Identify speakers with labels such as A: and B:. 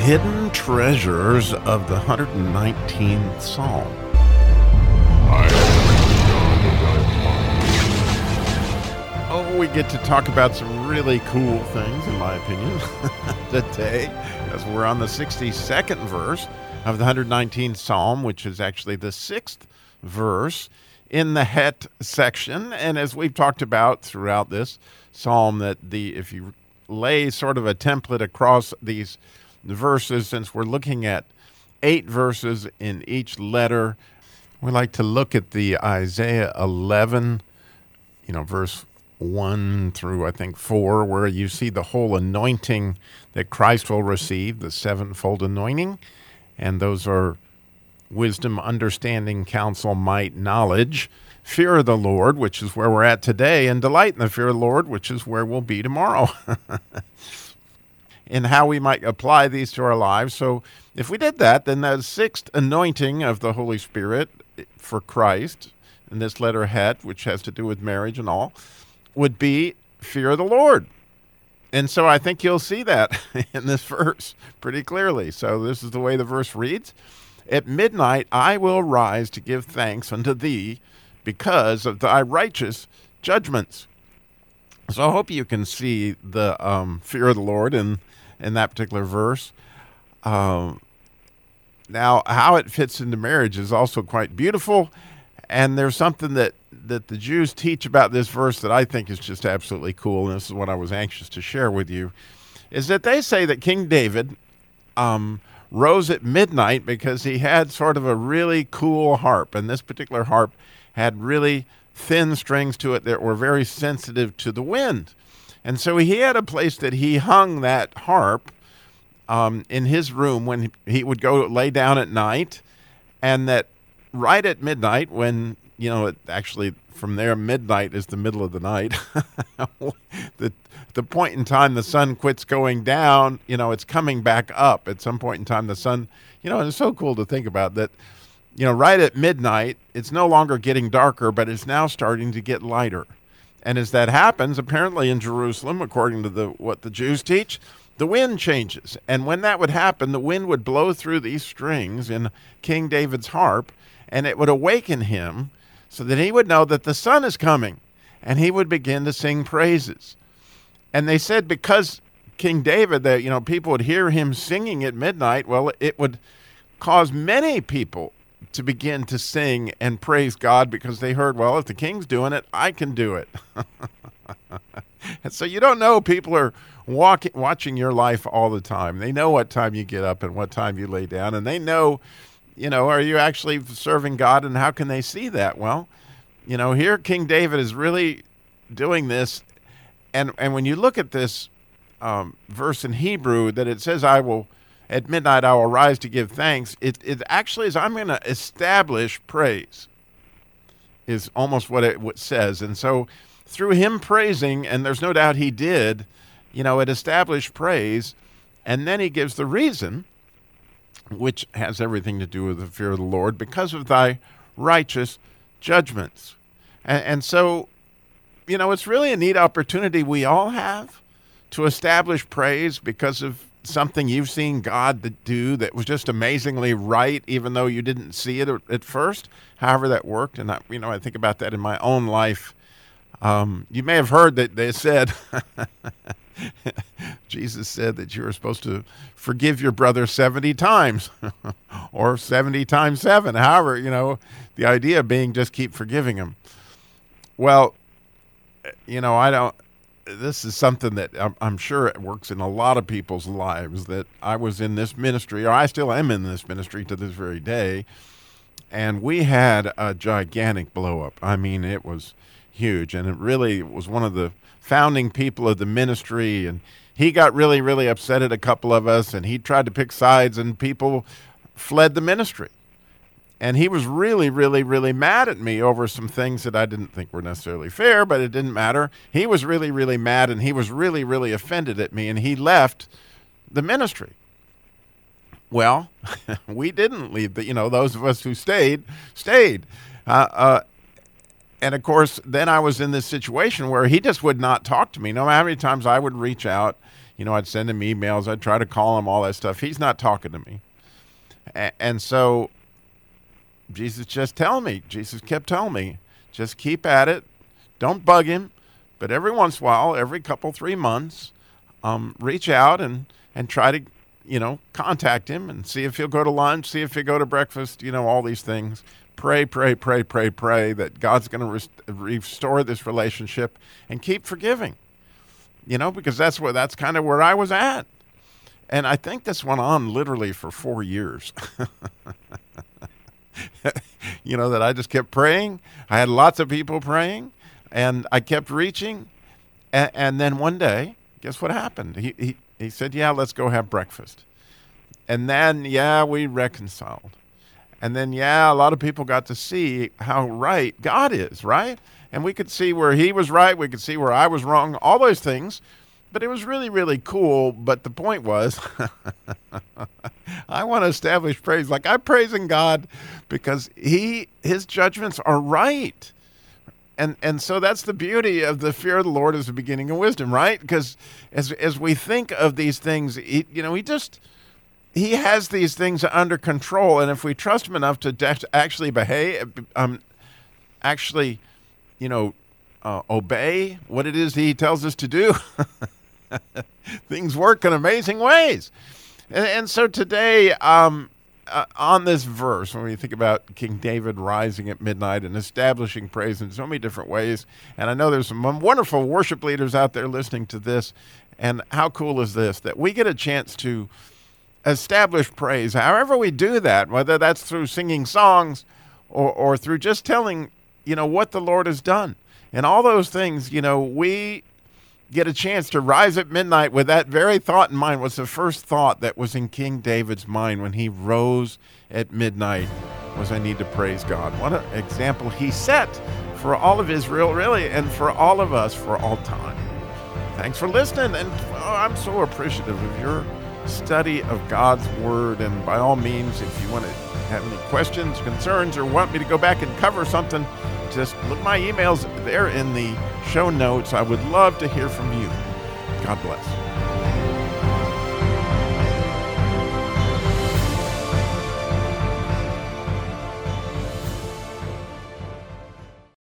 A: hidden treasures of the 119th Psalm. Oh, we get to talk about some really cool things, in my opinion, today, as we're on the 62nd verse of the 119th Psalm, which is actually the sixth verse in the Het section. And as we've talked about throughout this psalm, that the if you lay sort of a template across these verses, since we're looking at eight verses in each letter, we like to look at the Isaiah 11, you know, verse 1 through I think 4, where you see the whole anointing that Christ will receive, the sevenfold anointing. And those are wisdom, understanding, counsel, might, knowledge, fear of the Lord, which is where we're at today, and delight in the fear of the Lord, which is where we'll be tomorrow. in how we might apply these to our lives. So, if we did that, then the sixth anointing of the Holy Spirit for Christ, in this letter Het, which has to do with marriage and all, would be fear of the Lord. And so I think you'll see that in this verse pretty clearly. So this is the way the verse reads At midnight I will rise to give thanks unto thee because of thy righteous judgments. So I hope you can see the um, fear of the Lord in, in that particular verse. Um, now, how it fits into marriage is also quite beautiful. And there's something that that the Jews teach about this verse that I think is just absolutely cool, and this is what I was anxious to share with you, is that they say that King David um, rose at midnight because he had sort of a really cool harp, and this particular harp had really thin strings to it that were very sensitive to the wind. And so he had a place that he hung that harp um, in his room when he would go lay down at night, and that right at midnight, when you know, it actually from there midnight is the middle of the night. the the point in time the sun quits going down, you know, it's coming back up. At some point in time, the sun, you know, it's so cool to think about that. You know, right at midnight, it's no longer getting darker, but it's now starting to get lighter. And as that happens, apparently in Jerusalem, according to the what the Jews teach, the wind changes. And when that would happen, the wind would blow through these strings in King David's harp, and it would awaken him so that he would know that the sun is coming and he would begin to sing praises. And they said because King David, that you know, people would hear him singing at midnight, well, it would cause many people to begin to sing and praise God because they heard, well, if the king's doing it, I can do it. and so you don't know people are walking, watching your life all the time. They know what time you get up and what time you lay down, and they know you know, are you actually serving God and how can they see that? Well, you know, here King David is really doing this. And, and when you look at this um, verse in Hebrew that it says, I will, at midnight, I will rise to give thanks, it, it actually is, I'm going to establish praise, is almost what it says. And so through him praising, and there's no doubt he did, you know, it established praise. And then he gives the reason which has everything to do with the fear of the Lord, because of thy righteous judgments. And, and, so, you know, it's really a neat opportunity we all have to establish praise because of something you've seen God do that was just amazingly right, even though you didn't see it at first. However, that worked. And, I, you know, I think about that in my own life. Um, you may have heard that they said Jesus said that you were supposed to forgive your brother 70 times or 70 times 7. However, you know, the idea being just keep forgiving him. Well, you know, I don't this is something that I'm, I'm, sure it works in a lot of people's lives that I was in this ministry, or I still am in this ministry to this very day, and we had a gigantic blow up. I mean, it was huge, and it really was one of the founding people of the ministry. And he got really, really upset at a couple of us, and he tried to pick sides, and people fled the ministry. And he was really, really, really mad at me over some things that I didn't think were necessarily fair, but it didn't matter. He was really, really mad, and he was really, really offended at me, and he left the ministry. Well, we didn't leave, but you know, those of us who stayed, stayed. Uh, uh, and of course, then I was in this situation where he just would not talk to me. No matter how many times I would reach out, You know, I'd send him emails, I'd try to call him, all that stuff. He's not talking to me. And so Jesus just tell me, Jesus kept telling me, just keep at it. Don't bug him. But every once in a while, every couple, three months, um, reach out and, and try to, you know, contact him and see if he'll go to lunch, see if he'll go to breakfast, you know, all these things. Pray, pray, pray, pray, pray that God's going to rest- restore this relationship and keep forgiving, you know, because that's that's kind of where I was at. And I think this went on literally for four years. you know, that I just kept praying. I had lots of people praying, and I kept reaching. And, and then one day, guess what happened? He, he, he said, Yeah, let's go have breakfast. And then, yeah, we reconciled. And then, yeah, a lot of people got to see how right God is, right? And we could see where he was right, we could see where I was wrong, all those things. But it was really, really cool. But the point was, I want to establish praise. Like I'm praising God because He His judgments are right. And and so that's the beauty of the fear of the Lord is the beginning of wisdom, right? Because as as we think of these things, he, you know, He just He has these things under control, and if we trust Him enough to de- actually behave, um, actually, you know, uh, obey what it is He tells us to do. things work in amazing ways. And, and so today, um, uh, on this verse, when we think about King David rising at midnight and establishing praise in so many different ways, and I know there's some wonderful worship leaders out there listening to this, and how cool is this that we get a chance to establish praise, however we do that, whether that's through singing songs or, or through just telling, you know, what the Lord has done. And all those things, you know, we get a chance to rise at midnight with that very thought in mind was the first thought that was in King David's mind when he rose at midnight was I need to praise God. What an example he set for all of Israel really and for all of us for all time. Thanks for listening and oh, I'm so appreciative of your study of God's word and by all means if you want to have any questions, concerns or want me to go back and cover something just look my emails there in the show notes. I would love to hear from you. God bless.